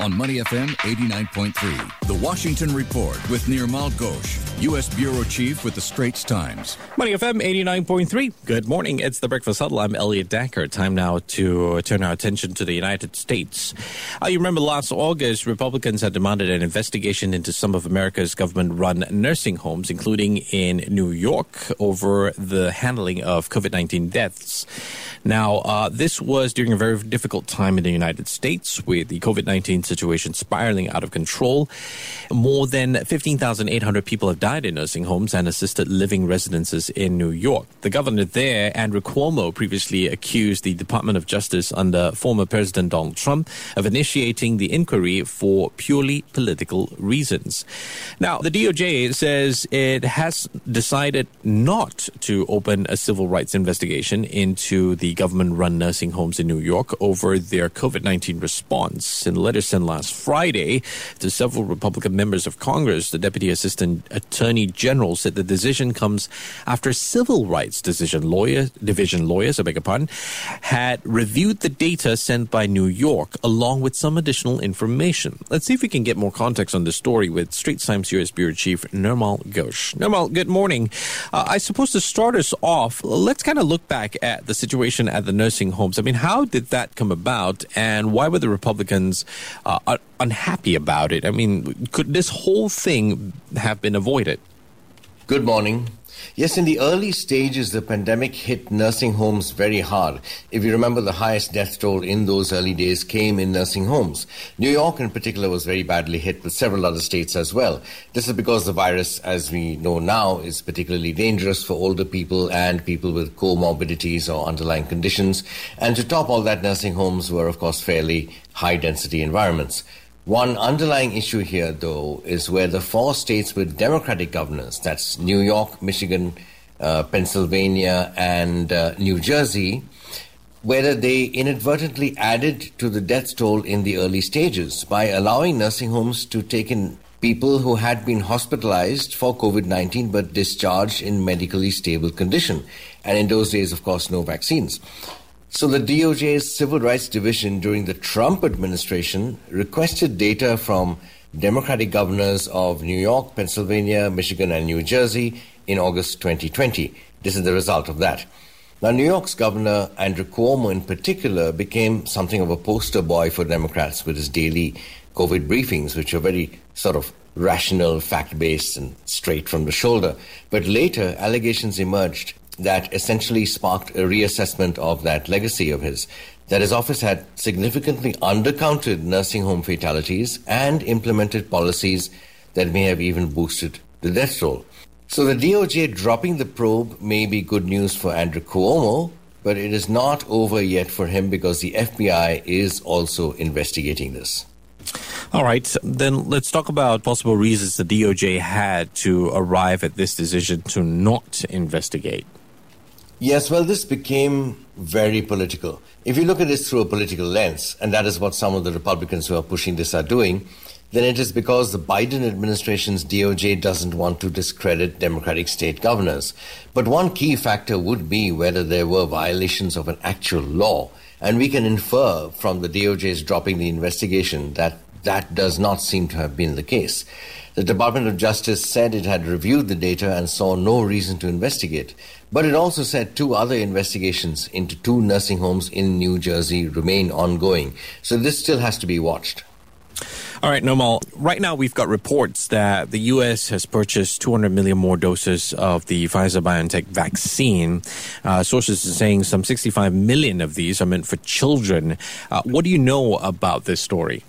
On Money FM 89.3, The Washington Report with Nirmal Ghosh, U.S. Bureau Chief with The Straits Times. Money FM 89.3. Good morning. It's the Breakfast Huddle. I'm Elliot Danker. Time now to turn our attention to the United States. Uh, you remember last August, Republicans had demanded an investigation into some of America's government run nursing homes, including in New York, over the handling of COVID 19 deaths. Now, uh, this was during a very difficult time in the United States with the COVID 19 situation spiraling out of control. More than 15,800 people have died in nursing homes and assisted living residences in New York. The governor there, Andrew Cuomo, previously accused the Department of Justice under former President Donald Trump of initiating the inquiry for purely political reasons. Now, the DOJ says it has decided not to open a civil rights investigation into the government run nursing homes in New York over their COVID 19 response. In a letter sent last Friday to several Republican members of Congress, the Deputy Assistant Attorney General said the decision comes after civil rights decision lawyer, division lawyers, I beg your pardon, had reviewed the data sent by New York along with some additional information. Let's see if we can get more context on the story with Straits Times U.S. Bureau Chief Nirmal Ghosh. Nirmal, good morning. Uh, I suppose to start us off, let's kind of look back at the situation at the nursing homes. I mean, how did that come about, and why were the Republicans Uh, unhappy about it? I mean, could this whole thing have been avoided? Good morning. Yes, in the early stages, the pandemic hit nursing homes very hard. If you remember, the highest death toll in those early days came in nursing homes. New York, in particular, was very badly hit, with several other states as well. This is because the virus, as we know now, is particularly dangerous for older people and people with comorbidities or underlying conditions. And to top all that, nursing homes were, of course, fairly high density environments. One underlying issue here, though, is where the four states with Democratic governors, that's New York, Michigan, uh, Pennsylvania, and uh, New Jersey, whether they inadvertently added to the death toll in the early stages by allowing nursing homes to take in people who had been hospitalized for COVID 19 but discharged in medically stable condition. And in those days, of course, no vaccines. So the DOJ's Civil Rights Division during the Trump administration requested data from Democratic governors of New York, Pennsylvania, Michigan, and New Jersey in August 2020. This is the result of that. Now, New York's governor, Andrew Cuomo in particular, became something of a poster boy for Democrats with his daily COVID briefings, which are very sort of rational, fact based, and straight from the shoulder. But later, allegations emerged that essentially sparked a reassessment of that legacy of his. That his office had significantly undercounted nursing home fatalities and implemented policies that may have even boosted the death toll. So the DOJ dropping the probe may be good news for Andrew Cuomo, but it is not over yet for him because the FBI is also investigating this. All right, then let's talk about possible reasons the DOJ had to arrive at this decision to not investigate. Yes, well, this became very political. If you look at this through a political lens, and that is what some of the Republicans who are pushing this are doing, then it is because the Biden administration's DOJ doesn't want to discredit Democratic state governors. But one key factor would be whether there were violations of an actual law. And we can infer from the DOJ's dropping the investigation that that does not seem to have been the case. The Department of Justice said it had reviewed the data and saw no reason to investigate. But it also said two other investigations into two nursing homes in New Jersey remain ongoing. So this still has to be watched. All right, Nirmal. Right now, we've got reports that the U.S. has purchased 200 million more doses of the Pfizer BioNTech vaccine. Uh, sources are saying some 65 million of these are meant for children. Uh, what do you know about this story?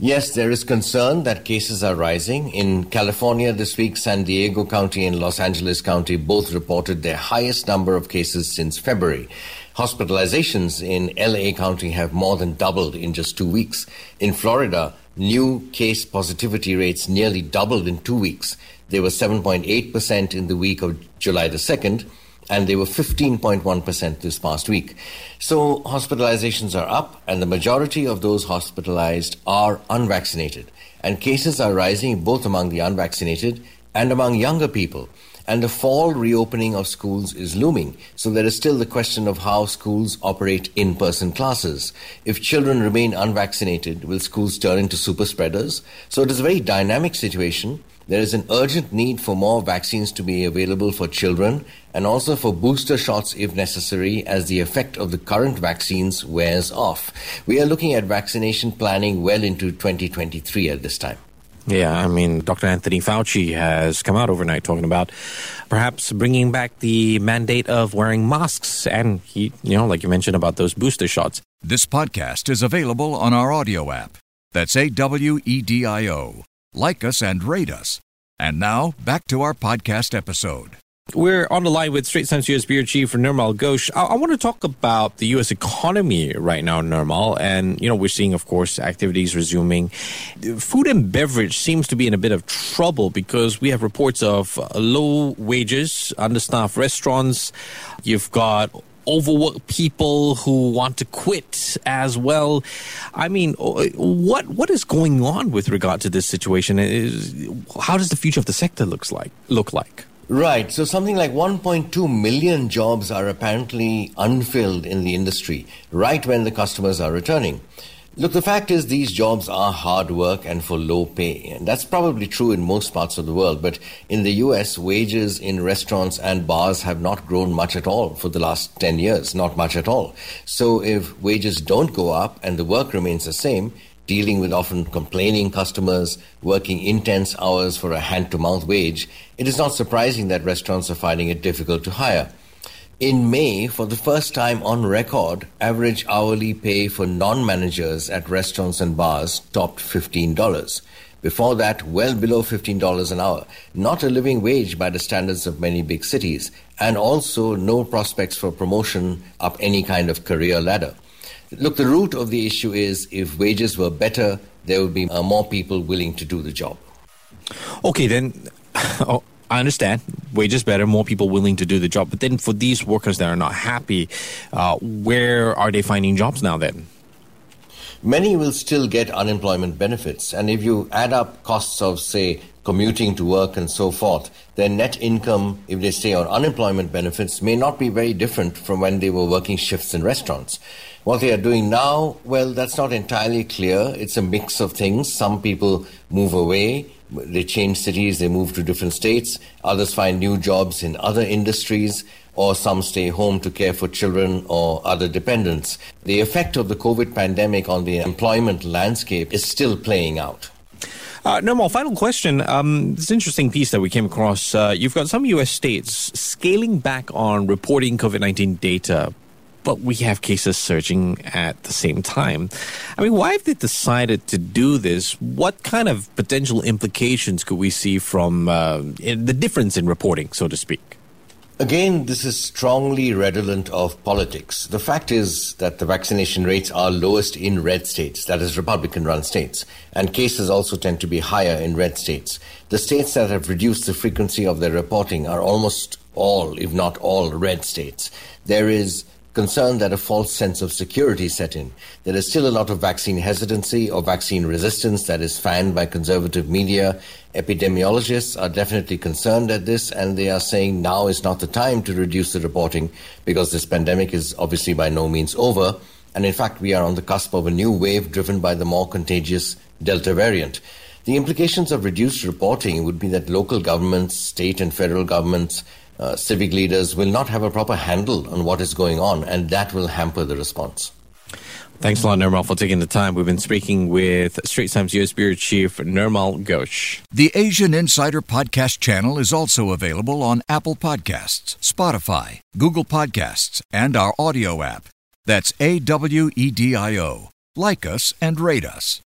Yes, there is concern that cases are rising. In California this week, San Diego County and Los Angeles County both reported their highest number of cases since February. Hospitalizations in LA County have more than doubled in just two weeks. In Florida, new case positivity rates nearly doubled in two weeks. They were 7.8% in the week of July the 2nd and they were 15.1% this past week. So hospitalizations are up, and the majority of those hospitalized are unvaccinated. And cases are rising both among the unvaccinated and among younger people. and the fall reopening of schools is looming. So there is still the question of how schools operate in person classes. If children remain unvaccinated, will schools turn into super spreaders? So it is a very dynamic situation. There is an urgent need for more vaccines to be available for children and also for booster shots if necessary as the effect of the current vaccines wears off. We are looking at vaccination planning well into 2023 at this time. Yeah, I mean, Dr. Anthony Fauci has come out overnight talking about perhaps bringing back the mandate of wearing masks and he, you know, like you mentioned about those booster shots. This podcast is available on our audio app. That's A W E D I O. Like us and rate us. And now, back to our podcast episode. We're on the line with Straits Times U.S. Bureau Chief Nirmal Ghosh. I, I, want to talk about the U.S. economy right now, Nirmal. And, you know, we're seeing, of course, activities resuming. Food and beverage seems to be in a bit of trouble because we have reports of low wages, understaffed restaurants. You've got overworked people who want to quit as well. I mean, uh, what what is going on with regard to this situation? Is How does the future of the sector looks like look like? Right. So something like 1.2 million jobs are apparently unfilled in the industry right when the customers are returning. Look, the fact is these jobs are hard work and for low pay. And that's probably true in most parts of the world. But in the US, wages in restaurants and bars have not grown much at all for the last 10 years. Not much at all. So if wages don't go up and the work remains the same, dealing with often complaining customers, working intense hours for a hand to mouth wage, it is not surprising that restaurants are finding it difficult to hire. In May, for the first time on record, average hourly pay for non managers at restaurants and bars topped $15. Before that, well below $15 an hour. Not a living wage by the standards of many big cities, and also no prospects for promotion up any kind of career ladder. Look, the root of the issue is if wages were better, there would be uh, more people willing to do the job. Okay, then. I understand wages better, more people willing to do the job. But then, for these workers that are not happy, uh, where are they finding jobs now? Then many will still get unemployment benefits, and if you add up costs of, say, commuting to work and so forth, their net income, if they stay on unemployment benefits, may not be very different from when they were working shifts in restaurants. What they are doing now, well, that's not entirely clear. It's a mix of things. Some people move away, they change cities, they move to different states. Others find new jobs in other industries, or some stay home to care for children or other dependents. The effect of the COVID pandemic on the employment landscape is still playing out. Uh, no more. Final question. Um, this interesting piece that we came across. Uh, you've got some U.S. states scaling back on reporting COVID 19 data but we have cases surging at the same time. I mean, why have they decided to do this? What kind of potential implications could we see from uh, the difference in reporting, so to speak? Again, this is strongly redolent of politics. The fact is that the vaccination rates are lowest in red states, that is, Republican run states, and cases also tend to be higher in red states. The states that have reduced the frequency of their reporting are almost all, if not all, red states. There is concerned that a false sense of security set in. There is still a lot of vaccine hesitancy or vaccine resistance that is fanned by conservative media. Epidemiologists are definitely concerned at this, and they are saying now is not the time to reduce the reporting because this pandemic is obviously by no means over. And in fact, we are on the cusp of a new wave driven by the more contagious Delta variant. The implications of reduced reporting would be that local governments, state and federal governments, uh, civic leaders will not have a proper handle on what is going on, and that will hamper the response. Thanks a lot, Nirmal, for taking the time. We've been speaking with Straits Times U.S. Bureau Chief Nirmal Ghosh. The Asian Insider Podcast channel is also available on Apple Podcasts, Spotify, Google Podcasts, and our audio app. That's A W E D I O. Like us and rate us.